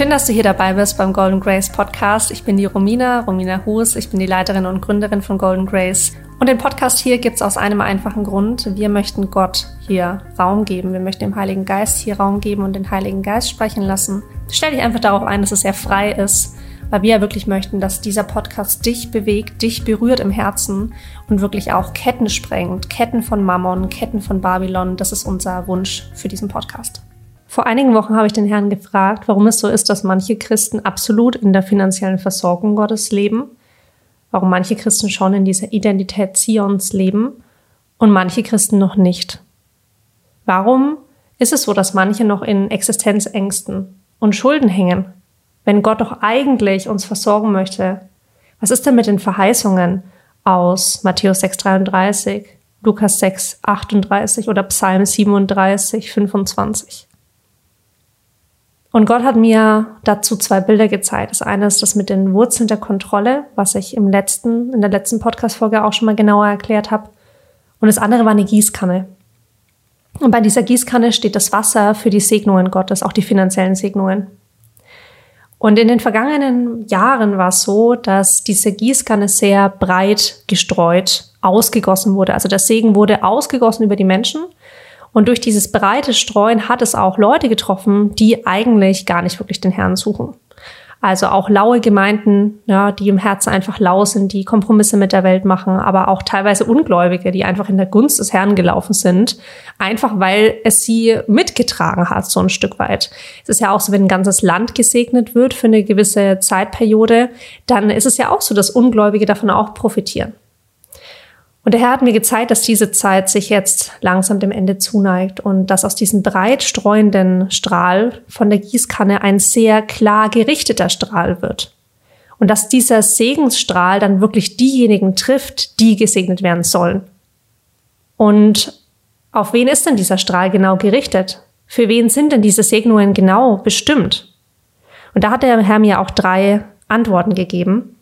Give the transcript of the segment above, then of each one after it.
Schön, dass du hier dabei bist beim Golden Grace Podcast. Ich bin die Romina, Romina Hus. Ich bin die Leiterin und Gründerin von Golden Grace. Und den Podcast hier gibt's aus einem einfachen Grund. Wir möchten Gott hier Raum geben. Wir möchten dem Heiligen Geist hier Raum geben und den Heiligen Geist sprechen lassen. Stell dich einfach darauf ein, dass es sehr frei ist, weil wir ja wirklich möchten, dass dieser Podcast dich bewegt, dich berührt im Herzen und wirklich auch Ketten sprengt. Ketten von Mammon, Ketten von Babylon. Das ist unser Wunsch für diesen Podcast. Vor einigen Wochen habe ich den Herrn gefragt, warum es so ist, dass manche Christen absolut in der finanziellen Versorgung Gottes leben, warum manche Christen schon in dieser Identität Zions leben und manche Christen noch nicht. Warum ist es so, dass manche noch in Existenzängsten und Schulden hängen, wenn Gott doch eigentlich uns versorgen möchte? Was ist denn mit den Verheißungen aus Matthäus 6,33, Lukas 6,38 oder Psalm 37, 25? Und Gott hat mir dazu zwei Bilder gezeigt. Das eine ist das mit den Wurzeln der Kontrolle, was ich im letzten, in der letzten Podcast-Folge auch schon mal genauer erklärt habe. Und das andere war eine Gießkanne. Und bei dieser Gießkanne steht das Wasser für die Segnungen Gottes, auch die finanziellen Segnungen. Und in den vergangenen Jahren war es so, dass diese Gießkanne sehr breit gestreut ausgegossen wurde. Also der Segen wurde ausgegossen über die Menschen und durch dieses breite Streuen hat es auch Leute getroffen, die eigentlich gar nicht wirklich den Herrn suchen. Also auch laue Gemeinden, ja, die im Herzen einfach lau sind, die Kompromisse mit der Welt machen, aber auch teilweise Ungläubige, die einfach in der Gunst des Herrn gelaufen sind, einfach weil es sie mitgetragen hat, so ein Stück weit. Es ist ja auch so, wenn ein ganzes Land gesegnet wird für eine gewisse Zeitperiode, dann ist es ja auch so, dass Ungläubige davon auch profitieren. Und der Herr hat mir gezeigt, dass diese Zeit sich jetzt langsam dem Ende zuneigt und dass aus diesem breit streuenden Strahl von der Gießkanne ein sehr klar gerichteter Strahl wird. Und dass dieser Segensstrahl dann wirklich diejenigen trifft, die gesegnet werden sollen. Und auf wen ist denn dieser Strahl genau gerichtet? Für wen sind denn diese Segnungen genau bestimmt? Und da hat der Herr mir auch drei Antworten gegeben.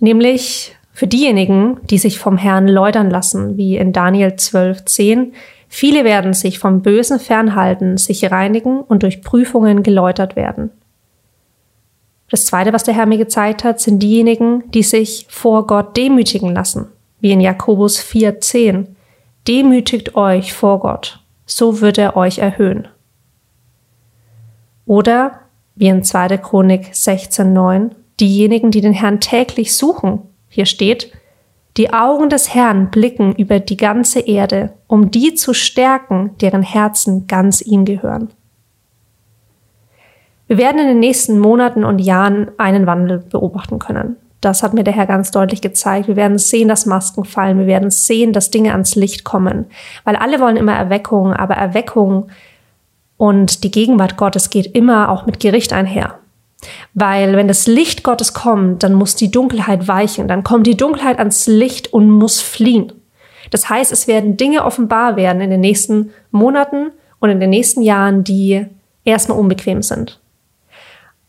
Nämlich für diejenigen, die sich vom Herrn läutern lassen, wie in Daniel 12, 10, viele werden sich vom Bösen fernhalten, sich reinigen und durch Prüfungen geläutert werden. Das zweite, was der Herr mir gezeigt hat, sind diejenigen, die sich vor Gott demütigen lassen, wie in Jakobus 4, 10. Demütigt euch vor Gott, so wird er euch erhöhen. Oder, wie in 2. Chronik 16, 9, diejenigen, die den Herrn täglich suchen hier steht, die Augen des Herrn blicken über die ganze Erde, um die zu stärken, deren Herzen ganz ihm gehören. Wir werden in den nächsten Monaten und Jahren einen Wandel beobachten können. Das hat mir der Herr ganz deutlich gezeigt. Wir werden sehen, dass Masken fallen. Wir werden sehen, dass Dinge ans Licht kommen. Weil alle wollen immer Erweckung, aber Erweckung und die Gegenwart Gottes geht immer auch mit Gericht einher. Weil wenn das Licht Gottes kommt, dann muss die Dunkelheit weichen, dann kommt die Dunkelheit ans Licht und muss fliehen. Das heißt, es werden Dinge offenbar werden in den nächsten Monaten und in den nächsten Jahren, die erstmal unbequem sind.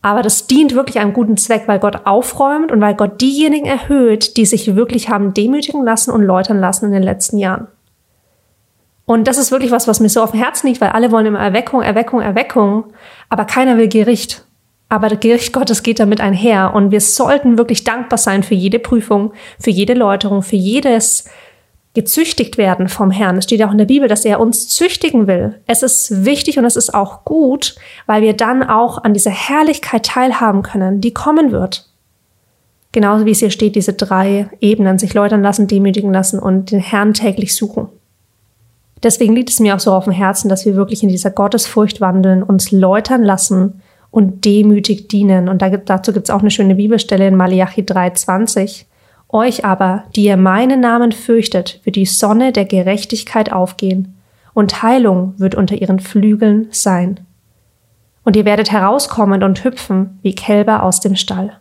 Aber das dient wirklich einem guten Zweck, weil Gott aufräumt und weil Gott diejenigen erhöht, die sich wirklich haben demütigen lassen und läutern lassen in den letzten Jahren. Und das ist wirklich was, was mir so auf dem Herzen liegt, weil alle wollen immer Erweckung, Erweckung, Erweckung, aber keiner will Gericht. Aber das Gericht Gottes geht damit einher und wir sollten wirklich dankbar sein für jede Prüfung, für jede Läuterung, für jedes gezüchtigt werden vom Herrn. Es steht auch in der Bibel, dass er uns züchtigen will. Es ist wichtig und es ist auch gut, weil wir dann auch an dieser Herrlichkeit teilhaben können, die kommen wird. Genauso wie es hier steht, diese drei Ebenen, sich läutern lassen, demütigen lassen und den Herrn täglich suchen. Deswegen liegt es mir auch so auf dem Herzen, dass wir wirklich in dieser Gottesfurcht wandeln, uns läutern lassen, und demütig dienen. Und dazu gibt es auch eine schöne Bibelstelle in Malachi 3,20. Euch aber, die ihr meinen Namen fürchtet, wird die Sonne der Gerechtigkeit aufgehen, und Heilung wird unter ihren Flügeln sein. Und ihr werdet herauskommen und hüpfen wie Kälber aus dem Stall.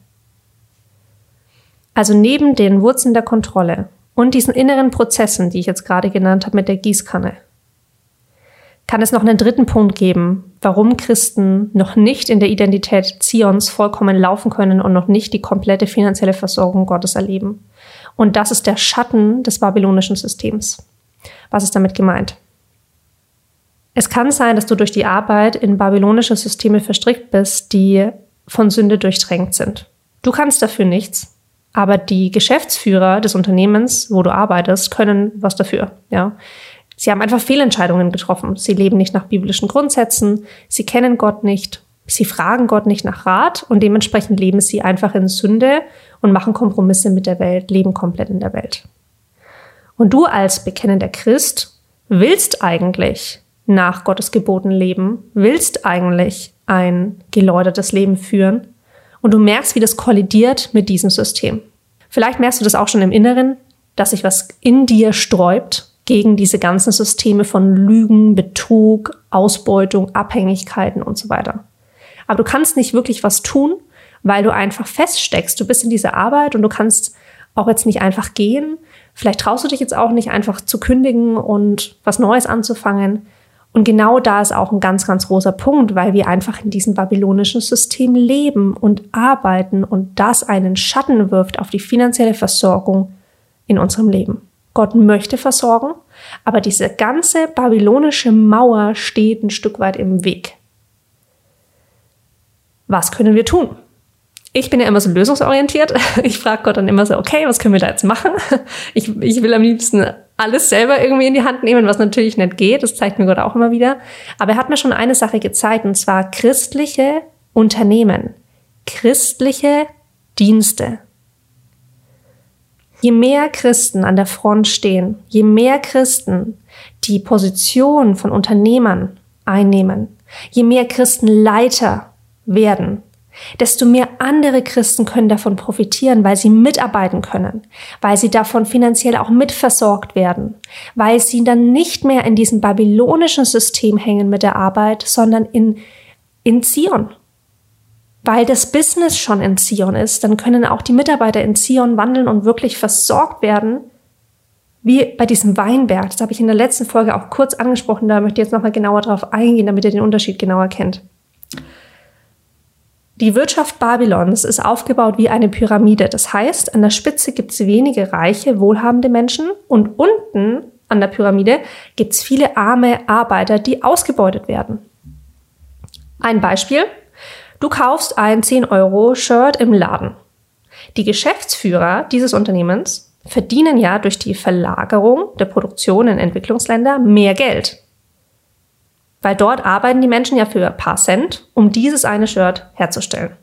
Also neben den Wurzeln der Kontrolle und diesen inneren Prozessen, die ich jetzt gerade genannt habe mit der Gießkanne, kann es noch einen dritten Punkt geben, warum Christen noch nicht in der Identität Zions vollkommen laufen können und noch nicht die komplette finanzielle Versorgung Gottes erleben. Und das ist der Schatten des babylonischen Systems. Was ist damit gemeint? Es kann sein, dass du durch die Arbeit in babylonische Systeme verstrickt bist, die von Sünde durchtränkt sind. Du kannst dafür nichts, aber die Geschäftsführer des Unternehmens, wo du arbeitest, können was dafür, ja. Sie haben einfach Fehlentscheidungen getroffen. Sie leben nicht nach biblischen Grundsätzen, sie kennen Gott nicht, sie fragen Gott nicht nach Rat und dementsprechend leben sie einfach in Sünde und machen Kompromisse mit der Welt, leben komplett in der Welt. Und du als bekennender Christ willst eigentlich nach Gottes Geboten leben, willst eigentlich ein geläutertes Leben führen und du merkst, wie das kollidiert mit diesem System. Vielleicht merkst du das auch schon im Inneren, dass sich was in dir sträubt gegen diese ganzen Systeme von Lügen, Betrug, Ausbeutung, Abhängigkeiten und so weiter. Aber du kannst nicht wirklich was tun, weil du einfach feststeckst. Du bist in dieser Arbeit und du kannst auch jetzt nicht einfach gehen. Vielleicht traust du dich jetzt auch nicht einfach zu kündigen und was Neues anzufangen. Und genau da ist auch ein ganz, ganz großer Punkt, weil wir einfach in diesem babylonischen System leben und arbeiten und das einen Schatten wirft auf die finanzielle Versorgung in unserem Leben. Gott möchte versorgen, aber diese ganze babylonische Mauer steht ein Stück weit im Weg. Was können wir tun? Ich bin ja immer so lösungsorientiert. Ich frage Gott dann immer so, okay, was können wir da jetzt machen? Ich, ich will am liebsten alles selber irgendwie in die Hand nehmen, was natürlich nicht geht. Das zeigt mir Gott auch immer wieder. Aber er hat mir schon eine Sache gezeigt, und zwar christliche Unternehmen, christliche Dienste. Je mehr Christen an der Front stehen, je mehr Christen die Position von Unternehmern einnehmen, je mehr Christen Leiter werden, desto mehr andere Christen können davon profitieren, weil sie mitarbeiten können, weil sie davon finanziell auch mitversorgt werden, weil sie dann nicht mehr in diesem babylonischen System hängen mit der Arbeit, sondern in, in Zion. Weil das Business schon in Zion ist, dann können auch die Mitarbeiter in Zion wandeln und wirklich versorgt werden, wie bei diesem Weinberg. Das habe ich in der letzten Folge auch kurz angesprochen, da möchte ich jetzt nochmal genauer drauf eingehen, damit ihr den Unterschied genauer kennt. Die Wirtschaft Babylons ist aufgebaut wie eine Pyramide. Das heißt, an der Spitze gibt es wenige reiche, wohlhabende Menschen und unten an der Pyramide gibt es viele arme Arbeiter, die ausgebeutet werden. Ein Beispiel. Du kaufst ein 10-Euro-Shirt im Laden. Die Geschäftsführer dieses Unternehmens verdienen ja durch die Verlagerung der Produktion in Entwicklungsländer mehr Geld. Weil dort arbeiten die Menschen ja für ein paar Cent, um dieses eine Shirt herzustellen.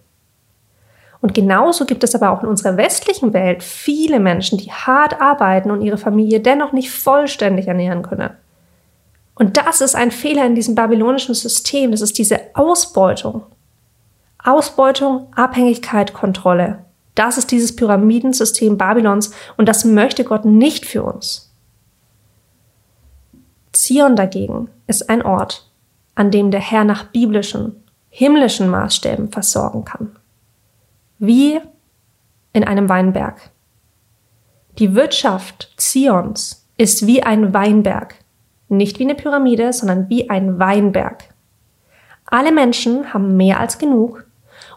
Und genauso gibt es aber auch in unserer westlichen Welt viele Menschen, die hart arbeiten und ihre Familie dennoch nicht vollständig ernähren können. Und das ist ein Fehler in diesem babylonischen System. Das ist diese Ausbeutung. Ausbeutung, Abhängigkeit, Kontrolle. Das ist dieses Pyramidensystem Babylons und das möchte Gott nicht für uns. Zion dagegen ist ein Ort, an dem der Herr nach biblischen, himmlischen Maßstäben versorgen kann. Wie in einem Weinberg. Die Wirtschaft Zions ist wie ein Weinberg. Nicht wie eine Pyramide, sondern wie ein Weinberg. Alle Menschen haben mehr als genug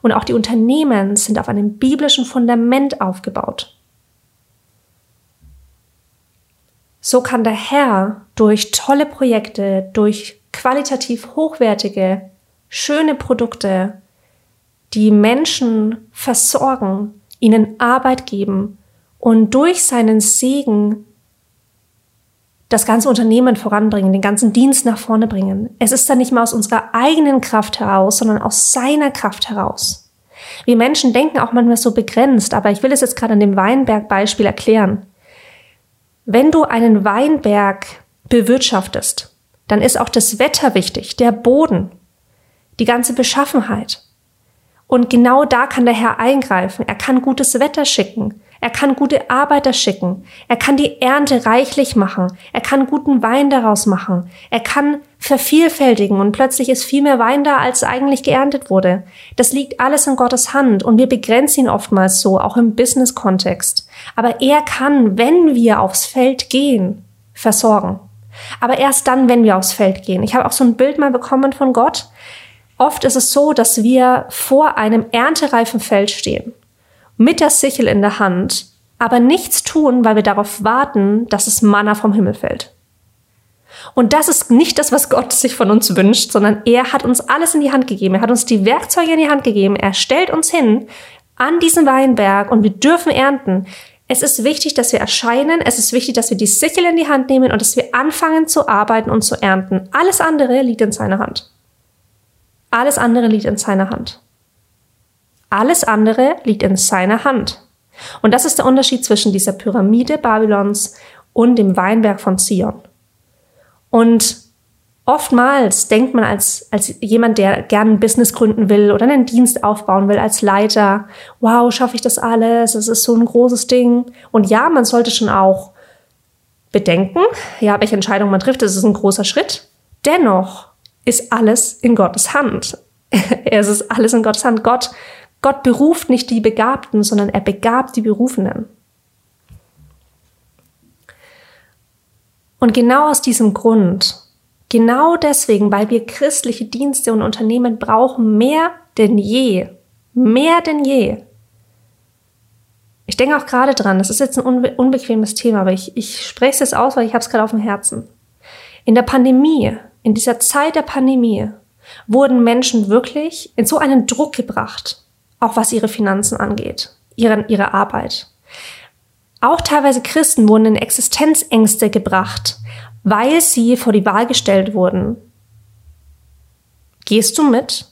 und auch die Unternehmen sind auf einem biblischen Fundament aufgebaut. So kann der Herr durch tolle Projekte, durch qualitativ hochwertige, schöne Produkte, die Menschen versorgen, ihnen Arbeit geben und durch seinen Segen das ganze Unternehmen voranbringen, den ganzen Dienst nach vorne bringen. Es ist dann nicht mehr aus unserer eigenen Kraft heraus, sondern aus seiner Kraft heraus. Wir Menschen denken auch manchmal so begrenzt, aber ich will es jetzt gerade an dem Weinberg-Beispiel erklären. Wenn du einen Weinberg bewirtschaftest, dann ist auch das Wetter wichtig, der Boden, die ganze Beschaffenheit. Und genau da kann der Herr eingreifen. Er kann gutes Wetter schicken. Er kann gute Arbeiter schicken. Er kann die Ernte reichlich machen. Er kann guten Wein daraus machen. Er kann vervielfältigen und plötzlich ist viel mehr Wein da, als eigentlich geerntet wurde. Das liegt alles in Gottes Hand und wir begrenzen ihn oftmals so, auch im Business-Kontext. Aber er kann, wenn wir aufs Feld gehen, versorgen. Aber erst dann, wenn wir aufs Feld gehen. Ich habe auch so ein Bild mal bekommen von Gott. Oft ist es so, dass wir vor einem erntereifen Feld stehen, mit der Sichel in der Hand, aber nichts tun, weil wir darauf warten, dass es Manna vom Himmel fällt. Und das ist nicht das, was Gott sich von uns wünscht, sondern er hat uns alles in die Hand gegeben. Er hat uns die Werkzeuge in die Hand gegeben. Er stellt uns hin an diesen Weinberg und wir dürfen ernten. Es ist wichtig, dass wir erscheinen. Es ist wichtig, dass wir die Sichel in die Hand nehmen und dass wir anfangen zu arbeiten und zu ernten. Alles andere liegt in seiner Hand. Alles andere liegt in seiner Hand. Alles andere liegt in seiner Hand. Und das ist der Unterschied zwischen dieser Pyramide Babylons und dem Weinberg von Zion. Und oftmals denkt man als, als jemand, der gerne ein Business gründen will oder einen Dienst aufbauen will, als Leiter, wow, schaffe ich das alles? Das ist so ein großes Ding. Und ja, man sollte schon auch bedenken, ja, welche Entscheidung man trifft, das ist ein großer Schritt. Dennoch ist alles in Gottes Hand. es ist alles in Gottes Hand. Gott, Gott beruft nicht die Begabten, sondern er begabt die Berufenen. Und genau aus diesem Grund, genau deswegen, weil wir christliche Dienste und Unternehmen brauchen, mehr denn je, mehr denn je. Ich denke auch gerade dran, das ist jetzt ein unbe unbequemes Thema, aber ich, ich spreche es jetzt aus, weil ich habe es gerade auf dem Herzen. In der Pandemie, in dieser Zeit der Pandemie, wurden Menschen wirklich in so einen Druck gebracht, auch was ihre Finanzen angeht, ihre, ihre Arbeit. Auch teilweise Christen wurden in Existenzängste gebracht, weil sie vor die Wahl gestellt wurden. Gehst du mit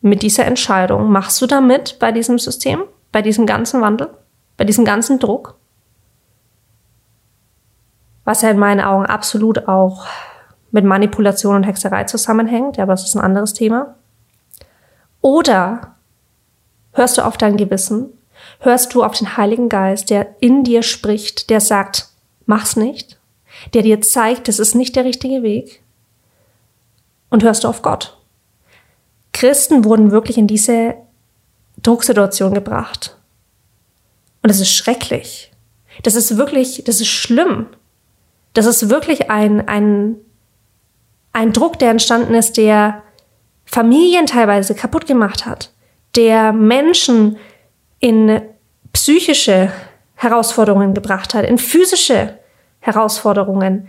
mit dieser Entscheidung? Machst du da mit bei diesem System, bei diesem ganzen Wandel, bei diesem ganzen Druck? Was ja in meinen Augen absolut auch mit Manipulation und Hexerei zusammenhängt, aber das ist ein anderes Thema. Oder hörst du auf dein Gewissen hörst du auf den Heiligen Geist, der in dir spricht, der sagt, mach's nicht, der dir zeigt, das ist nicht der richtige Weg. Und hörst du auf Gott. Christen wurden wirklich in diese Drucksituation gebracht. Und das ist schrecklich. Das ist wirklich, das ist schlimm. Das ist wirklich ein, ein, ein Druck, der entstanden ist, der Familien teilweise kaputt gemacht hat, der Menschen in psychische Herausforderungen gebracht hat, in physische Herausforderungen,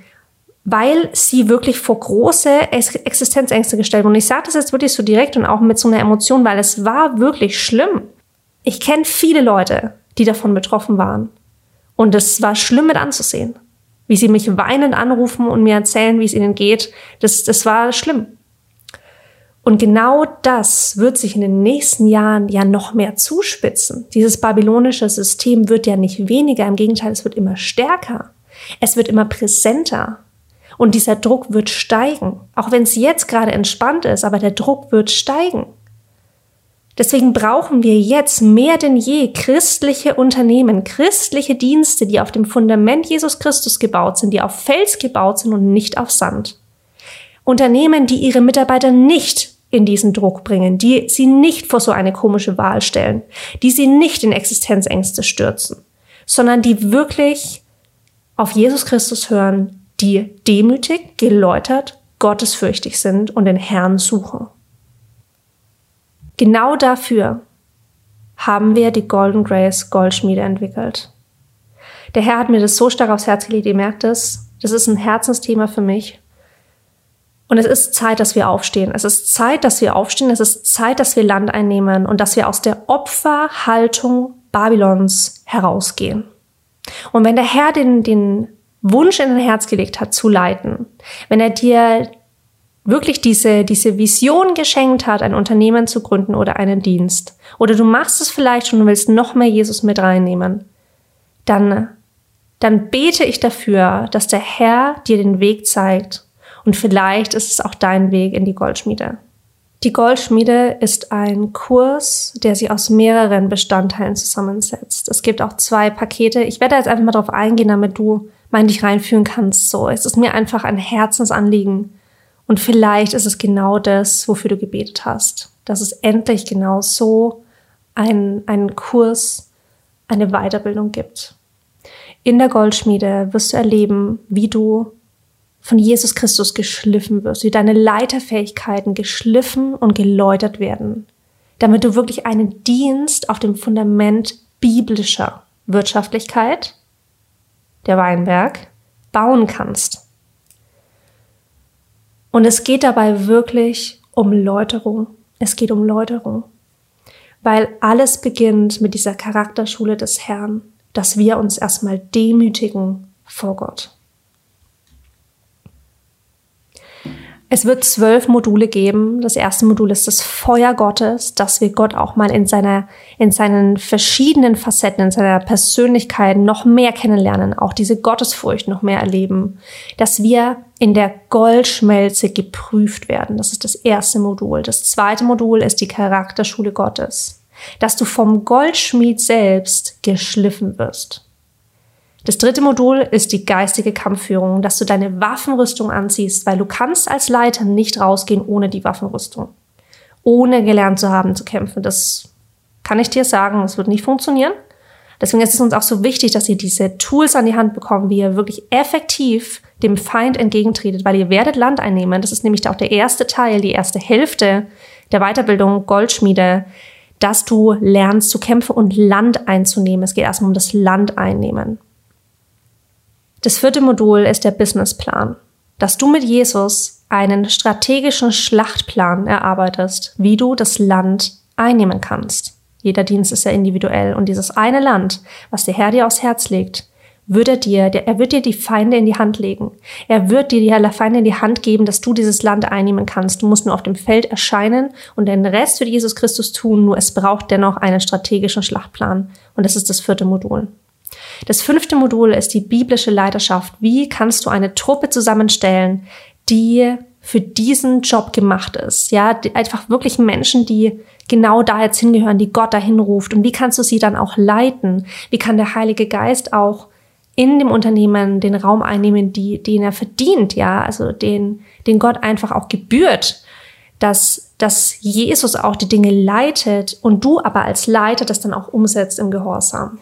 weil sie wirklich vor große Existenzängste gestellt wurden. Und ich sage das jetzt wirklich so direkt und auch mit so einer Emotion, weil es war wirklich schlimm. Ich kenne viele Leute, die davon betroffen waren. Und es war schlimm mit anzusehen. Wie sie mich weinend anrufen und mir erzählen, wie es ihnen geht. Das, das war schlimm. Und genau das wird sich in den nächsten Jahren ja noch mehr zuspitzen. Dieses babylonische System wird ja nicht weniger, im Gegenteil, es wird immer stärker. Es wird immer präsenter. Und dieser Druck wird steigen. Auch wenn es jetzt gerade entspannt ist, aber der Druck wird steigen. Deswegen brauchen wir jetzt mehr denn je christliche Unternehmen, christliche Dienste, die auf dem Fundament Jesus Christus gebaut sind, die auf Fels gebaut sind und nicht auf Sand. Unternehmen, die ihre Mitarbeiter nicht in diesen Druck bringen, die sie nicht vor so eine komische Wahl stellen, die sie nicht in Existenzängste stürzen, sondern die wirklich auf Jesus Christus hören, die demütig, geläutert, gottesfürchtig sind und den Herrn suchen. Genau dafür haben wir die Golden Grace Goldschmiede entwickelt. Der Herr hat mir das so stark aufs Herz gelegt, ihr merkt es, das ist ein Herzensthema für mich und es ist Zeit, dass wir aufstehen. Es ist Zeit, dass wir aufstehen. Es ist Zeit, dass wir Land einnehmen und dass wir aus der Opferhaltung Babylons herausgehen. Und wenn der Herr den, den Wunsch in dein Herz gelegt hat, zu leiten, wenn er dir wirklich diese, diese Vision geschenkt hat, ein Unternehmen zu gründen oder einen Dienst, oder du machst es vielleicht schon und willst noch mehr Jesus mit reinnehmen, dann, dann bete ich dafür, dass der Herr dir den Weg zeigt und vielleicht ist es auch dein Weg in die Goldschmiede. Die Goldschmiede ist ein Kurs, der sich aus mehreren Bestandteilen zusammensetzt. Es gibt auch zwei Pakete. Ich werde jetzt einfach mal drauf eingehen, damit du mal in dich reinführen kannst. So, es ist mir einfach ein Herzensanliegen. Und vielleicht ist es genau das, wofür du gebetet hast. Dass es endlich genau so einen, einen Kurs, eine Weiterbildung gibt. In der Goldschmiede wirst du erleben, wie du von Jesus Christus geschliffen wirst, wie deine Leiterfähigkeiten geschliffen und geläutert werden, damit du wirklich einen Dienst auf dem Fundament biblischer Wirtschaftlichkeit, der Weinberg, bauen kannst. Und es geht dabei wirklich um Läuterung. Es geht um Läuterung. Weil alles beginnt mit dieser Charakterschule des Herrn, dass wir uns erstmal demütigen vor Gott. Es wird zwölf Module geben. Das erste Modul ist das Feuer Gottes, dass wir Gott auch mal in seiner, in seinen verschiedenen Facetten, in seiner Persönlichkeit noch mehr kennenlernen, auch diese Gottesfurcht noch mehr erleben, dass wir in der Goldschmelze geprüft werden. Das ist das erste Modul. Das zweite Modul ist die Charakterschule Gottes, dass du vom Goldschmied selbst geschliffen wirst. Das dritte Modul ist die geistige Kampfführung, dass du deine Waffenrüstung anziehst, weil du kannst als Leiter nicht rausgehen ohne die Waffenrüstung. Ohne gelernt zu haben zu kämpfen. Das kann ich dir sagen, das wird nicht funktionieren. Deswegen ist es uns auch so wichtig, dass ihr diese Tools an die Hand bekommt, wie ihr wirklich effektiv dem Feind entgegentretet, weil ihr werdet Land einnehmen. Das ist nämlich auch der erste Teil, die erste Hälfte der Weiterbildung Goldschmiede, dass du lernst zu kämpfen und Land einzunehmen. Es geht erstmal um das Land einnehmen. Das vierte Modul ist der Businessplan, dass du mit Jesus einen strategischen Schlachtplan erarbeitest, wie du das Land einnehmen kannst. Jeder Dienst ist ja individuell und dieses eine Land, was der Herr dir aufs Herz legt, wird er dir, er wird dir die Feinde in die Hand legen. Er wird dir die Feinde in die Hand geben, dass du dieses Land einnehmen kannst. Du musst nur auf dem Feld erscheinen und den Rest wird Jesus Christus tun, nur es braucht dennoch einen strategischen Schlachtplan. Und das ist das vierte Modul. Das fünfte Modul ist die biblische Leiterschaft. Wie kannst du eine Truppe zusammenstellen, die für diesen Job gemacht ist? Ja, einfach wirklich Menschen, die genau da jetzt hingehören, die Gott dahin ruft. Und wie kannst du sie dann auch leiten? Wie kann der Heilige Geist auch in dem Unternehmen den Raum einnehmen, die, den er verdient, ja, also den, den Gott einfach auch gebührt, dass, dass Jesus auch die Dinge leitet und du aber als Leiter das dann auch umsetzt im Gehorsam.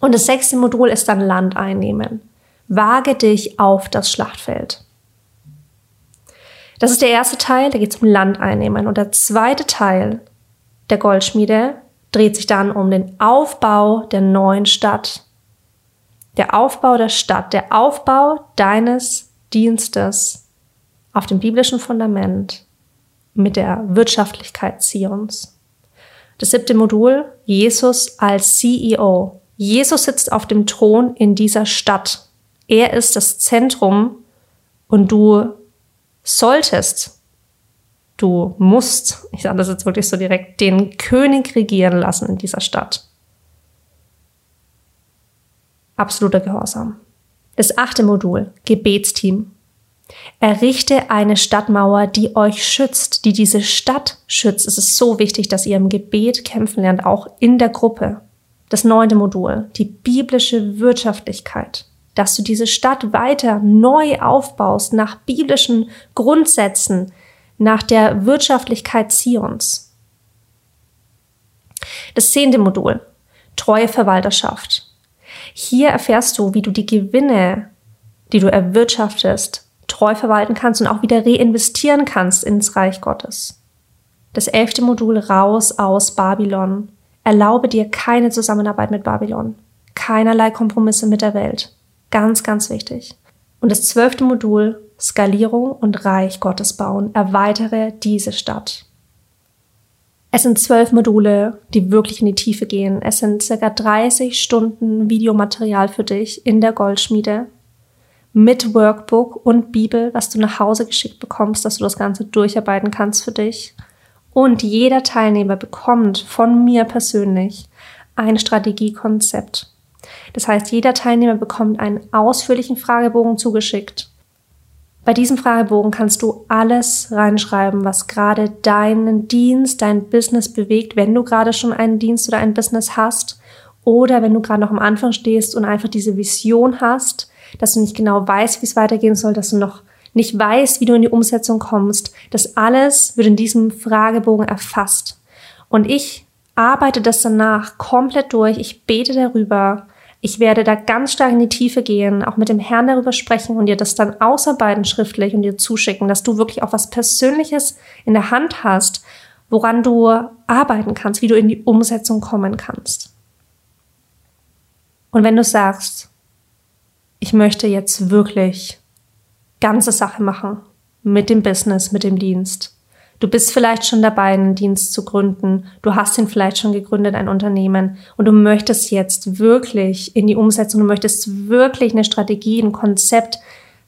Und das sechste Modul ist dann Land einnehmen. Wage dich auf das Schlachtfeld. Das ist der erste Teil, da geht es um Land einnehmen. Und der zweite Teil der Goldschmiede dreht sich dann um den Aufbau der neuen Stadt. Der Aufbau der Stadt, der Aufbau deines Dienstes auf dem biblischen Fundament mit der Wirtschaftlichkeit Zions. Das siebte Modul, Jesus als CEO, Jesus sitzt auf dem Thron in dieser Stadt. Er ist das Zentrum und du solltest, du musst, ich sage das jetzt wirklich so direkt, den König regieren lassen in dieser Stadt. Absoluter Gehorsam. Das achte Modul, Gebetsteam. Errichte eine Stadtmauer, die euch schützt, die diese Stadt schützt. Es ist so wichtig, dass ihr im Gebet kämpfen lernt, auch in der Gruppe. Das neunte Modul, die biblische Wirtschaftlichkeit, dass du diese Stadt weiter neu aufbaust nach biblischen Grundsätzen, nach der Wirtschaftlichkeit Zions. Das zehnte Modul, treue Verwalterschaft. Hier erfährst du, wie du die Gewinne, die du erwirtschaftest, treu verwalten kannst und auch wieder reinvestieren kannst ins Reich Gottes. Das elfte Modul raus aus Babylon. Erlaube dir keine Zusammenarbeit mit Babylon. Keinerlei Kompromisse mit der Welt. Ganz, ganz wichtig. Und das zwölfte Modul, Skalierung und Reich Gottes bauen. Erweitere diese Stadt. Es sind zwölf Module, die wirklich in die Tiefe gehen. Es sind circa 30 Stunden Videomaterial für dich in der Goldschmiede mit Workbook und Bibel, was du nach Hause geschickt bekommst, dass du das Ganze durcharbeiten kannst für dich. Und jeder Teilnehmer bekommt von mir persönlich ein Strategiekonzept. Das heißt, jeder Teilnehmer bekommt einen ausführlichen Fragebogen zugeschickt. Bei diesem Fragebogen kannst du alles reinschreiben, was gerade deinen Dienst, dein Business bewegt, wenn du gerade schon einen Dienst oder ein Business hast oder wenn du gerade noch am Anfang stehst und einfach diese Vision hast, dass du nicht genau weißt, wie es weitergehen soll, dass du noch nicht weißt, wie du in die Umsetzung kommst, das alles wird in diesem Fragebogen erfasst. Und ich arbeite das danach komplett durch. Ich bete darüber. Ich werde da ganz stark in die Tiefe gehen, auch mit dem Herrn darüber sprechen und dir das dann ausarbeiten schriftlich und dir zuschicken, dass du wirklich auch was Persönliches in der Hand hast, woran du arbeiten kannst, wie du in die Umsetzung kommen kannst. Und wenn du sagst, ich möchte jetzt wirklich ganze Sache machen. mit dem Business, mit dem Dienst. Du bist vielleicht schon dabei, einen Dienst zu gründen. Du hast ihn vielleicht schon gegründet, ein Unternehmen. Und du möchtest jetzt wirklich in die Umsetzung, du möchtest wirklich eine Strategie, ein Konzept,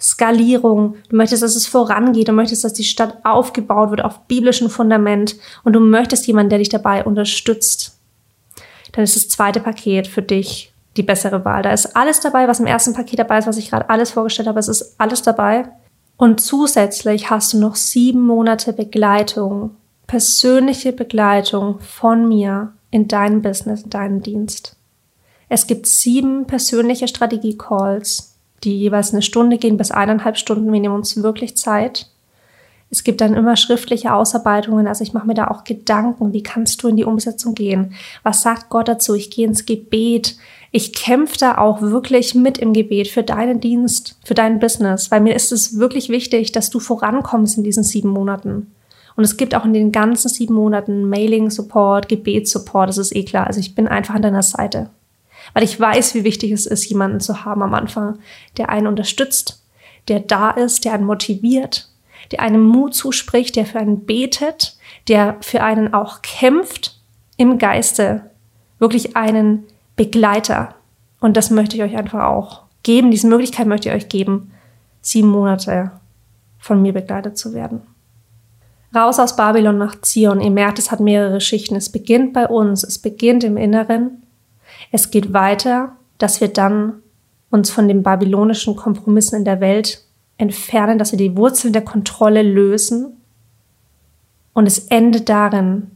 Skalierung. Du möchtest, dass es vorangeht. Du möchtest, dass die Stadt aufgebaut wird auf biblischem Fundament. Und du möchtest jemanden, der dich dabei unterstützt. Dann ist das zweite Paket für dich die bessere Wahl. Da ist alles dabei, was im ersten Paket dabei ist, was ich gerade alles vorgestellt habe. Es ist alles dabei. Und zusätzlich hast du noch sieben Monate Begleitung, persönliche Begleitung von mir in deinem Business, in deinem Dienst. Es gibt sieben persönliche Strategie-Calls, die jeweils eine Stunde gehen bis eineinhalb Stunden. Wir nehmen uns wirklich Zeit. Es gibt dann immer schriftliche Ausarbeitungen. Also ich mache mir da auch Gedanken. Wie kannst du in die Umsetzung gehen? Was sagt Gott dazu? Ich gehe ins Gebet. Ich kämpfe da auch wirklich mit im Gebet für deinen Dienst, für dein Business, weil mir ist es wirklich wichtig, dass du vorankommst in diesen sieben Monaten. Und es gibt auch in den ganzen sieben Monaten Mailing-Support, Gebetssupport, das ist eh klar. Also ich bin einfach an deiner Seite. Weil ich weiß, wie wichtig es ist, jemanden zu haben am Anfang, der einen unterstützt, der da ist, der einen motiviert, der einem Mut zuspricht, der für einen betet, der für einen auch kämpft im Geiste, wirklich einen Begleiter. Und das möchte ich euch einfach auch geben, diese Möglichkeit möchte ich euch geben, sieben Monate von mir begleitet zu werden. Raus aus Babylon nach Zion. Ihr merkt, es hat mehrere Schichten. Es beginnt bei uns, es beginnt im Inneren. Es geht weiter, dass wir dann uns von den babylonischen Kompromissen in der Welt entfernen, dass wir die Wurzeln der Kontrolle lösen. Und es endet darin,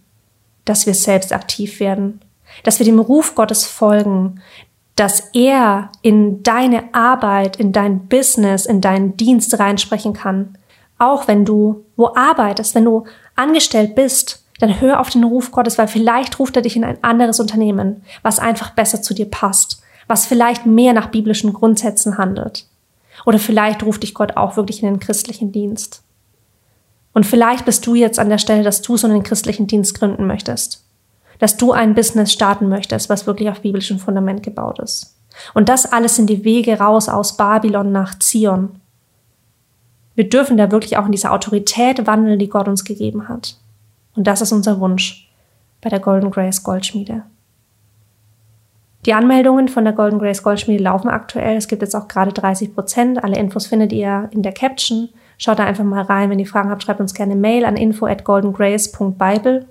dass wir selbst aktiv werden, dass wir dem Ruf Gottes folgen, dass er in deine Arbeit, in dein Business, in deinen Dienst reinsprechen kann. Auch wenn du wo arbeitest, wenn du angestellt bist, dann hör auf den Ruf Gottes, weil vielleicht ruft er dich in ein anderes Unternehmen, was einfach besser zu dir passt, was vielleicht mehr nach biblischen Grundsätzen handelt. Oder vielleicht ruft dich Gott auch wirklich in den christlichen Dienst. Und vielleicht bist du jetzt an der Stelle, dass du so einen christlichen Dienst gründen möchtest. Dass du ein Business starten möchtest, was wirklich auf biblischem Fundament gebaut ist. Und das alles sind die Wege raus aus Babylon nach Zion. Wir dürfen da wirklich auch in dieser Autorität wandeln, die Gott uns gegeben hat. Und das ist unser Wunsch bei der Golden Grace Goldschmiede. Die Anmeldungen von der Golden Grace Goldschmiede laufen aktuell. Es gibt jetzt auch gerade 30 Prozent. Alle Infos findet ihr in der Caption. Schaut da einfach mal rein. Wenn ihr Fragen habt, schreibt uns gerne Mail an info at goldengrace.bible.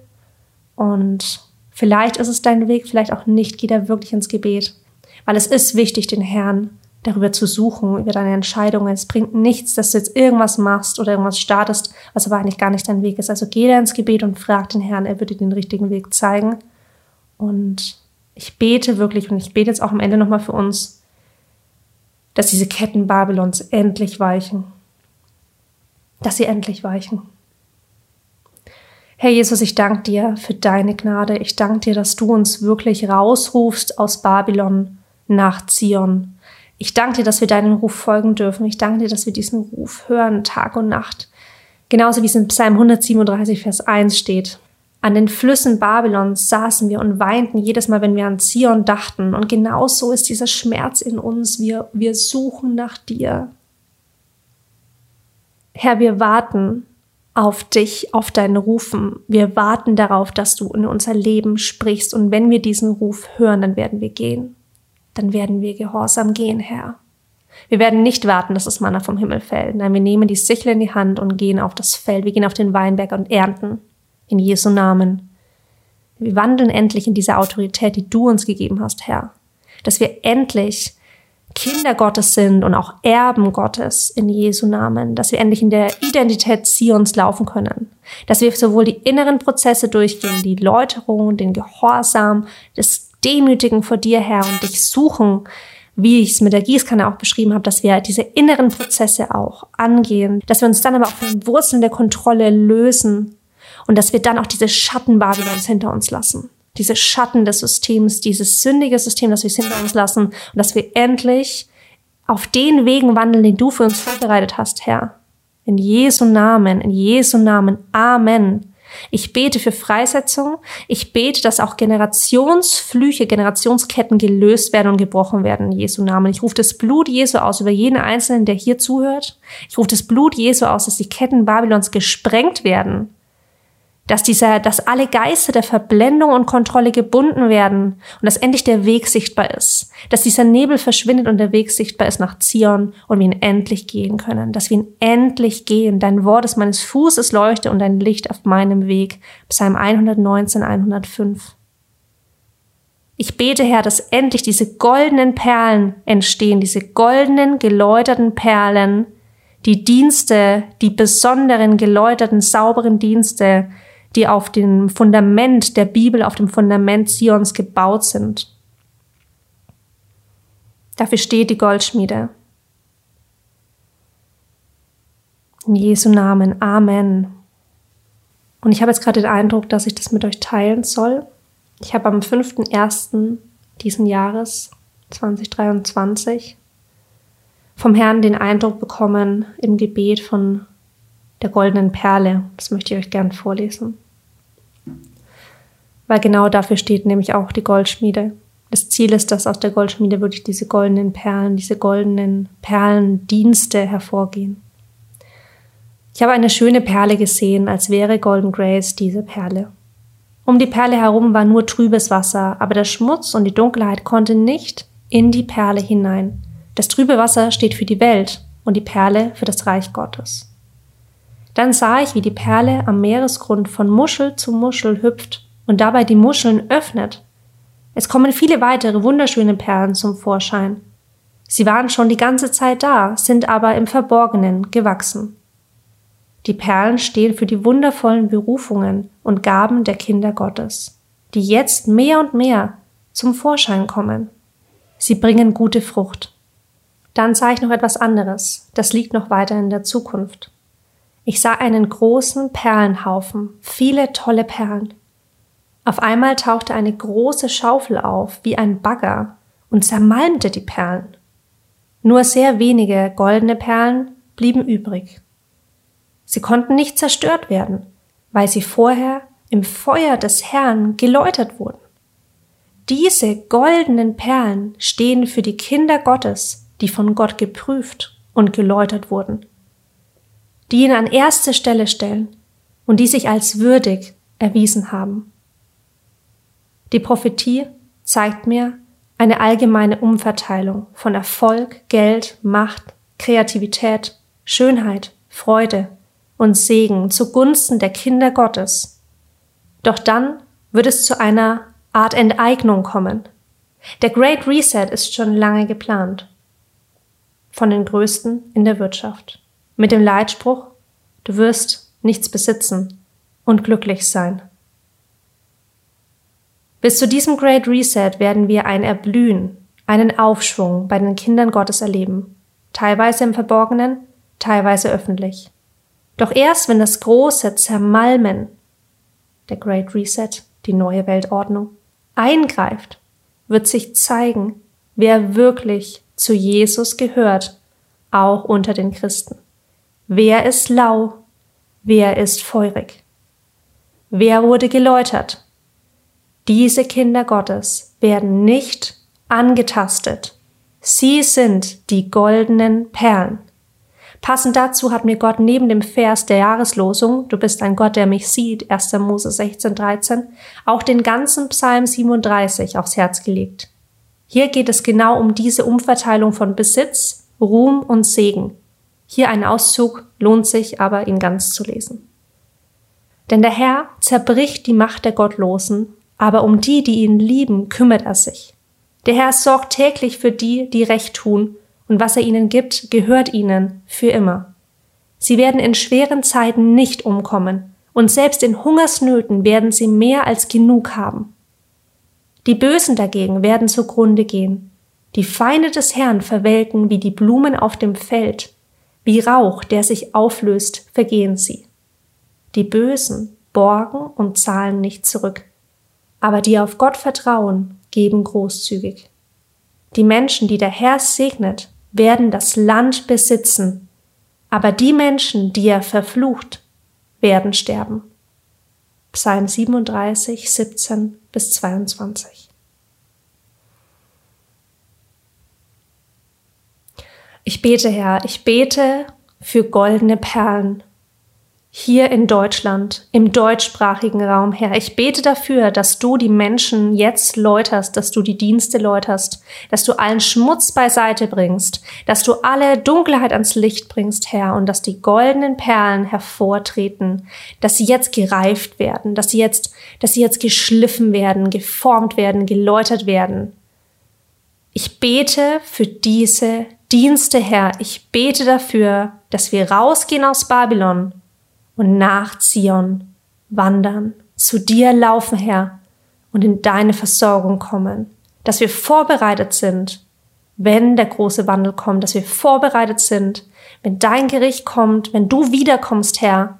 Und vielleicht ist es dein Weg, vielleicht auch nicht. Geh da wirklich ins Gebet. Weil es ist wichtig, den Herrn darüber zu suchen, über deine Entscheidungen. Es bringt nichts, dass du jetzt irgendwas machst oder irgendwas startest, was aber eigentlich gar nicht dein Weg ist. Also geh da ins Gebet und frag den Herrn, er wird dir den richtigen Weg zeigen. Und ich bete wirklich und ich bete jetzt auch am Ende nochmal für uns, dass diese Ketten Babylons endlich weichen. Dass sie endlich weichen. Herr Jesus, ich danke dir für deine Gnade. Ich danke dir, dass du uns wirklich rausrufst aus Babylon nach Zion. Ich danke dir, dass wir deinen Ruf folgen dürfen. Ich danke dir, dass wir diesen Ruf hören Tag und Nacht. Genauso wie es in Psalm 137, Vers 1 steht. An den Flüssen Babylons saßen wir und weinten jedes Mal, wenn wir an Zion dachten. Und genau so ist dieser Schmerz in uns. Wir, wir suchen nach dir. Herr, wir warten auf dich, auf dein Rufen. Wir warten darauf, dass du in unser Leben sprichst. Und wenn wir diesen Ruf hören, dann werden wir gehen. Dann werden wir gehorsam gehen, Herr. Wir werden nicht warten, dass das Manna vom Himmel fällt. Nein, wir nehmen die Sichel in die Hand und gehen auf das Feld. Wir gehen auf den Weinberg und ernten in Jesu Namen. Wir wandeln endlich in diese Autorität, die du uns gegeben hast, Herr. Dass wir endlich Kinder Gottes sind und auch Erben Gottes in Jesu Namen, dass wir endlich in der Identität Zions laufen können, dass wir sowohl die inneren Prozesse durchgehen, die Läuterung, den Gehorsam, das Demütigen vor dir, Herr, und dich suchen, wie ich es mit der Gießkanne auch beschrieben habe, dass wir diese inneren Prozesse auch angehen, dass wir uns dann aber auch von den Wurzeln der Kontrolle lösen und dass wir dann auch diese Schatten Babylons hinter uns lassen. Diese Schatten des Systems, dieses sündige System, das wir hinter uns lassen und dass wir endlich auf den Wegen wandeln, den du für uns vorbereitet hast, Herr. In Jesu Namen, in Jesu Namen. Amen. Ich bete für Freisetzung. Ich bete, dass auch Generationsflüche, Generationsketten gelöst werden und gebrochen werden in Jesu Namen. Ich rufe das Blut Jesu aus über jeden Einzelnen, der hier zuhört. Ich rufe das Blut Jesu aus, dass die Ketten Babylons gesprengt werden dass dieser, dass alle Geister der Verblendung und Kontrolle gebunden werden und dass endlich der Weg sichtbar ist, dass dieser Nebel verschwindet und der Weg sichtbar ist nach Zion und wir ihn endlich gehen können, dass wir ihn endlich gehen. Dein Wort ist meines Fußes Leuchte und dein Licht auf meinem Weg. Psalm 119, 105. Ich bete, Herr, dass endlich diese goldenen Perlen entstehen, diese goldenen, geläuterten Perlen, die Dienste, die besonderen, geläuterten, sauberen Dienste, die auf dem Fundament der Bibel, auf dem Fundament Sions gebaut sind. Dafür steht die Goldschmiede. In Jesu Namen. Amen. Und ich habe jetzt gerade den Eindruck, dass ich das mit euch teilen soll. Ich habe am 5.1. diesen Jahres 2023 vom Herrn den Eindruck bekommen im Gebet von der goldenen Perle. Das möchte ich euch gern vorlesen weil genau dafür steht nämlich auch die Goldschmiede. Das Ziel ist, dass aus der Goldschmiede wirklich diese goldenen Perlen, diese goldenen Perlendienste hervorgehen. Ich habe eine schöne Perle gesehen, als wäre Golden Grace diese Perle. Um die Perle herum war nur trübes Wasser, aber der Schmutz und die Dunkelheit konnten nicht in die Perle hinein. Das trübe Wasser steht für die Welt und die Perle für das Reich Gottes. Dann sah ich, wie die Perle am Meeresgrund von Muschel zu Muschel hüpft und dabei die Muscheln öffnet. Es kommen viele weitere wunderschöne Perlen zum Vorschein. Sie waren schon die ganze Zeit da, sind aber im Verborgenen gewachsen. Die Perlen stehen für die wundervollen Berufungen und Gaben der Kinder Gottes, die jetzt mehr und mehr zum Vorschein kommen. Sie bringen gute Frucht. Dann sah ich noch etwas anderes, das liegt noch weiter in der Zukunft. Ich sah einen großen Perlenhaufen, viele tolle Perlen. Auf einmal tauchte eine große Schaufel auf, wie ein Bagger, und zermalmte die Perlen. Nur sehr wenige goldene Perlen blieben übrig. Sie konnten nicht zerstört werden, weil sie vorher im Feuer des Herrn geläutert wurden. Diese goldenen Perlen stehen für die Kinder Gottes, die von Gott geprüft und geläutert wurden, die ihn an erste Stelle stellen und die sich als würdig erwiesen haben. Die Prophetie zeigt mir eine allgemeine Umverteilung von Erfolg, Geld, Macht, Kreativität, Schönheit, Freude und Segen zugunsten der Kinder Gottes. Doch dann wird es zu einer Art Enteignung kommen. Der Great Reset ist schon lange geplant. Von den Größten in der Wirtschaft. Mit dem Leitspruch, du wirst nichts besitzen und glücklich sein. Bis zu diesem Great Reset werden wir ein Erblühen, einen Aufschwung bei den Kindern Gottes erleben, teilweise im Verborgenen, teilweise öffentlich. Doch erst wenn das große Zermalmen, der Great Reset, die neue Weltordnung, eingreift, wird sich zeigen, wer wirklich zu Jesus gehört, auch unter den Christen. Wer ist lau? Wer ist feurig? Wer wurde geläutert? Diese Kinder Gottes werden nicht angetastet. Sie sind die goldenen Perlen. Passend dazu hat mir Gott neben dem Vers der Jahreslosung, du bist ein Gott, der mich sieht, 1. Mose 16, 13, auch den ganzen Psalm 37 aufs Herz gelegt. Hier geht es genau um diese Umverteilung von Besitz, Ruhm und Segen. Hier ein Auszug, lohnt sich aber, ihn ganz zu lesen. Denn der Herr zerbricht die Macht der Gottlosen aber um die, die ihn lieben, kümmert er sich. Der Herr sorgt täglich für die, die recht tun, und was er ihnen gibt, gehört ihnen für immer. Sie werden in schweren Zeiten nicht umkommen, und selbst in Hungersnöten werden sie mehr als genug haben. Die Bösen dagegen werden zugrunde gehen. Die Feinde des Herrn verwelken wie die Blumen auf dem Feld, wie Rauch, der sich auflöst, vergehen sie. Die Bösen borgen und zahlen nicht zurück aber die auf Gott vertrauen, geben großzügig. Die Menschen, die der Herr segnet, werden das Land besitzen, aber die Menschen, die er verflucht, werden sterben. Psalm 37, 17 bis 22. Ich bete, Herr, ich bete für goldene Perlen hier in Deutschland, im deutschsprachigen Raum, Herr. Ich bete dafür, dass du die Menschen jetzt läuterst, dass du die Dienste läuterst, dass du allen Schmutz beiseite bringst, dass du alle Dunkelheit ans Licht bringst, Herr, und dass die goldenen Perlen hervortreten, dass sie jetzt gereift werden, dass sie jetzt, dass sie jetzt geschliffen werden, geformt werden, geläutert werden. Ich bete für diese Dienste, Herr. Ich bete dafür, dass wir rausgehen aus Babylon und nach Zion wandern, zu dir laufen, Herr, und in deine Versorgung kommen, dass wir vorbereitet sind, wenn der große Wandel kommt, dass wir vorbereitet sind, wenn dein Gericht kommt, wenn du wiederkommst, Herr,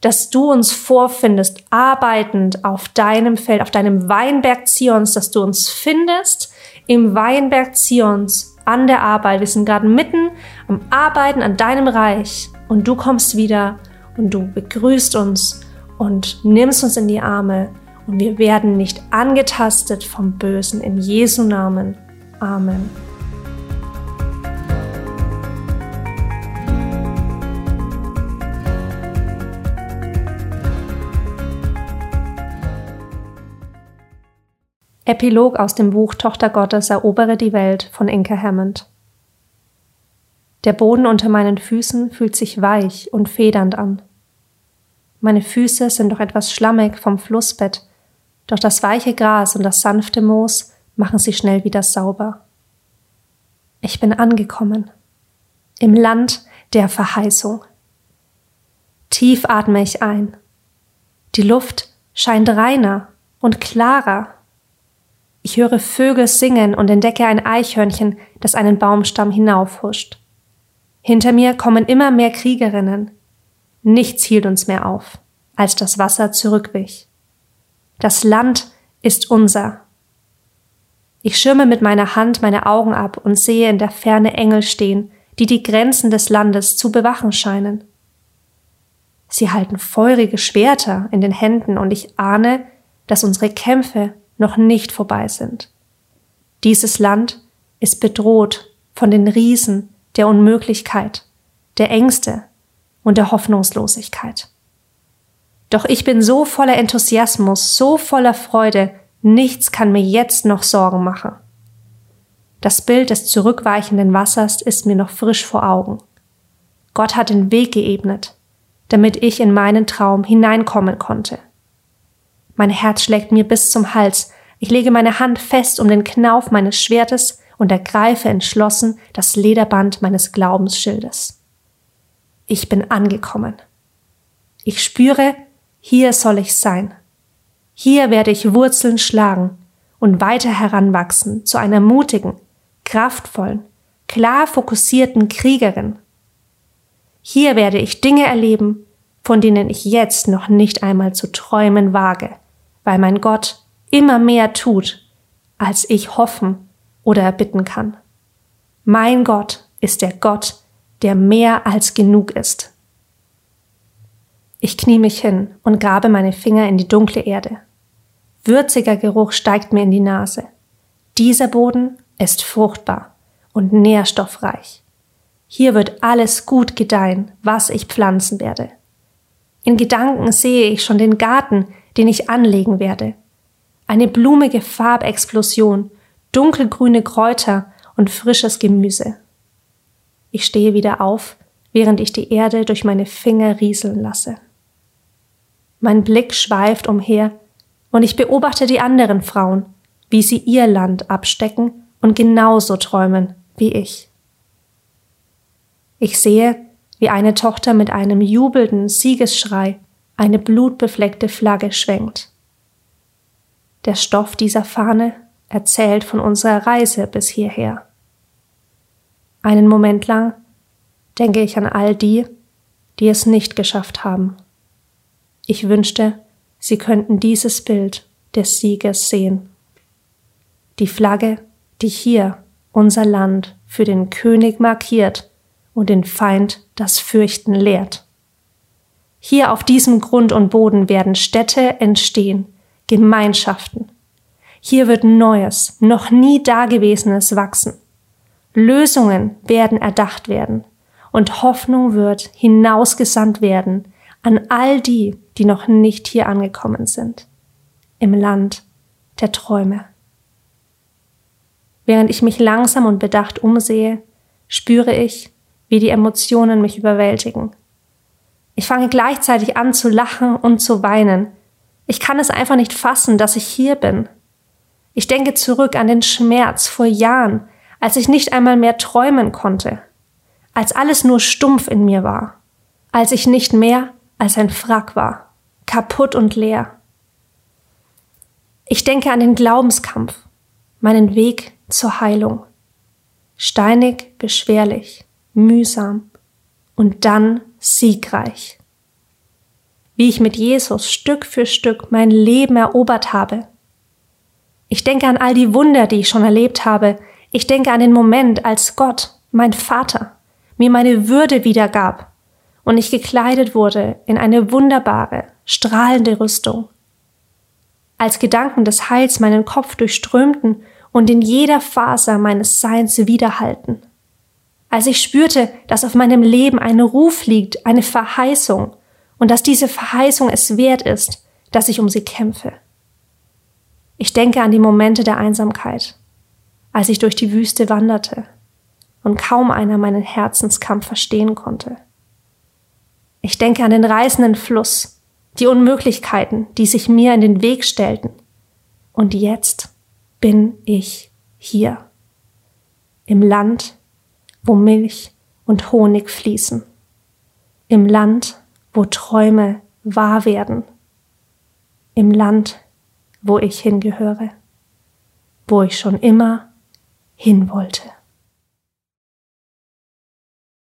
dass du uns vorfindest, arbeitend auf deinem Feld, auf deinem Weinberg Zions, dass du uns findest im Weinberg Zions an der Arbeit. Wir sind gerade mitten am Arbeiten an deinem Reich und du kommst wieder und du begrüßt uns und nimmst uns in die Arme und wir werden nicht angetastet vom Bösen. In Jesu Namen. Amen. Epilog aus dem Buch Tochter Gottes erobere die Welt von Inke Hammond. Der Boden unter meinen Füßen fühlt sich weich und federnd an. Meine Füße sind noch etwas schlammig vom Flussbett, doch das weiche Gras und das sanfte Moos machen sie schnell wieder sauber. Ich bin angekommen. Im Land der Verheißung. Tief atme ich ein. Die Luft scheint reiner und klarer. Ich höre Vögel singen und entdecke ein Eichhörnchen, das einen Baumstamm hinaufhuscht. Hinter mir kommen immer mehr Kriegerinnen. Nichts hielt uns mehr auf, als das Wasser zurückwich. Das Land ist unser. Ich schirme mit meiner Hand meine Augen ab und sehe in der Ferne Engel stehen, die die Grenzen des Landes zu bewachen scheinen. Sie halten feurige Schwerter in den Händen und ich ahne, dass unsere Kämpfe noch nicht vorbei sind. Dieses Land ist bedroht von den Riesen, der Unmöglichkeit, der Ängste und der Hoffnungslosigkeit. Doch ich bin so voller Enthusiasmus, so voller Freude, nichts kann mir jetzt noch Sorgen machen. Das Bild des zurückweichenden Wassers ist mir noch frisch vor Augen. Gott hat den Weg geebnet, damit ich in meinen Traum hineinkommen konnte. Mein Herz schlägt mir bis zum Hals, ich lege meine Hand fest um den Knauf meines Schwertes und ergreife entschlossen das Lederband meines Glaubensschildes. Ich bin angekommen. Ich spüre, hier soll ich sein. Hier werde ich Wurzeln schlagen und weiter heranwachsen zu einer mutigen, kraftvollen, klar fokussierten Kriegerin. Hier werde ich Dinge erleben, von denen ich jetzt noch nicht einmal zu träumen wage, weil mein Gott immer mehr tut, als ich hoffen oder erbitten kann. Mein Gott ist der Gott, der mehr als genug ist. Ich knie mich hin und grabe meine Finger in die dunkle Erde. Würziger Geruch steigt mir in die Nase. Dieser Boden ist fruchtbar und nährstoffreich. Hier wird alles gut gedeihen, was ich pflanzen werde. In Gedanken sehe ich schon den Garten, den ich anlegen werde. Eine blumige Farbexplosion dunkelgrüne Kräuter und frisches Gemüse. Ich stehe wieder auf, während ich die Erde durch meine Finger rieseln lasse. Mein Blick schweift umher und ich beobachte die anderen Frauen, wie sie ihr Land abstecken und genauso träumen wie ich. Ich sehe, wie eine Tochter mit einem jubelnden Siegesschrei eine blutbefleckte Flagge schwenkt. Der Stoff dieser Fahne erzählt von unserer Reise bis hierher. Einen Moment lang denke ich an all die, die es nicht geschafft haben. Ich wünschte, sie könnten dieses Bild des Sieges sehen. Die Flagge, die hier unser Land für den König markiert und den Feind das Fürchten lehrt. Hier auf diesem Grund und Boden werden Städte entstehen, Gemeinschaften. Hier wird Neues, noch nie Dagewesenes wachsen. Lösungen werden erdacht werden und Hoffnung wird hinausgesandt werden an all die, die noch nicht hier angekommen sind, im Land der Träume. Während ich mich langsam und bedacht umsehe, spüre ich, wie die Emotionen mich überwältigen. Ich fange gleichzeitig an zu lachen und zu weinen. Ich kann es einfach nicht fassen, dass ich hier bin. Ich denke zurück an den Schmerz vor Jahren, als ich nicht einmal mehr träumen konnte, als alles nur stumpf in mir war, als ich nicht mehr als ein Frack war, kaputt und leer. Ich denke an den Glaubenskampf, meinen Weg zur Heilung. Steinig, beschwerlich, mühsam und dann siegreich. Wie ich mit Jesus Stück für Stück mein Leben erobert habe. Ich denke an all die Wunder, die ich schon erlebt habe. Ich denke an den Moment, als Gott, mein Vater, mir meine Würde wiedergab und ich gekleidet wurde in eine wunderbare, strahlende Rüstung. Als Gedanken des Heils meinen Kopf durchströmten und in jeder Faser meines Seins widerhalten. Als ich spürte, dass auf meinem Leben ein Ruf liegt, eine Verheißung, und dass diese Verheißung es wert ist, dass ich um sie kämpfe. Ich denke an die Momente der Einsamkeit, als ich durch die Wüste wanderte und kaum einer meinen Herzenskampf verstehen konnte. Ich denke an den reißenden Fluss, die Unmöglichkeiten, die sich mir in den Weg stellten. Und jetzt bin ich hier. Im Land, wo Milch und Honig fließen. Im Land, wo Träume wahr werden. Im Land, wo ich hingehöre. Wo ich schon immer hin wollte.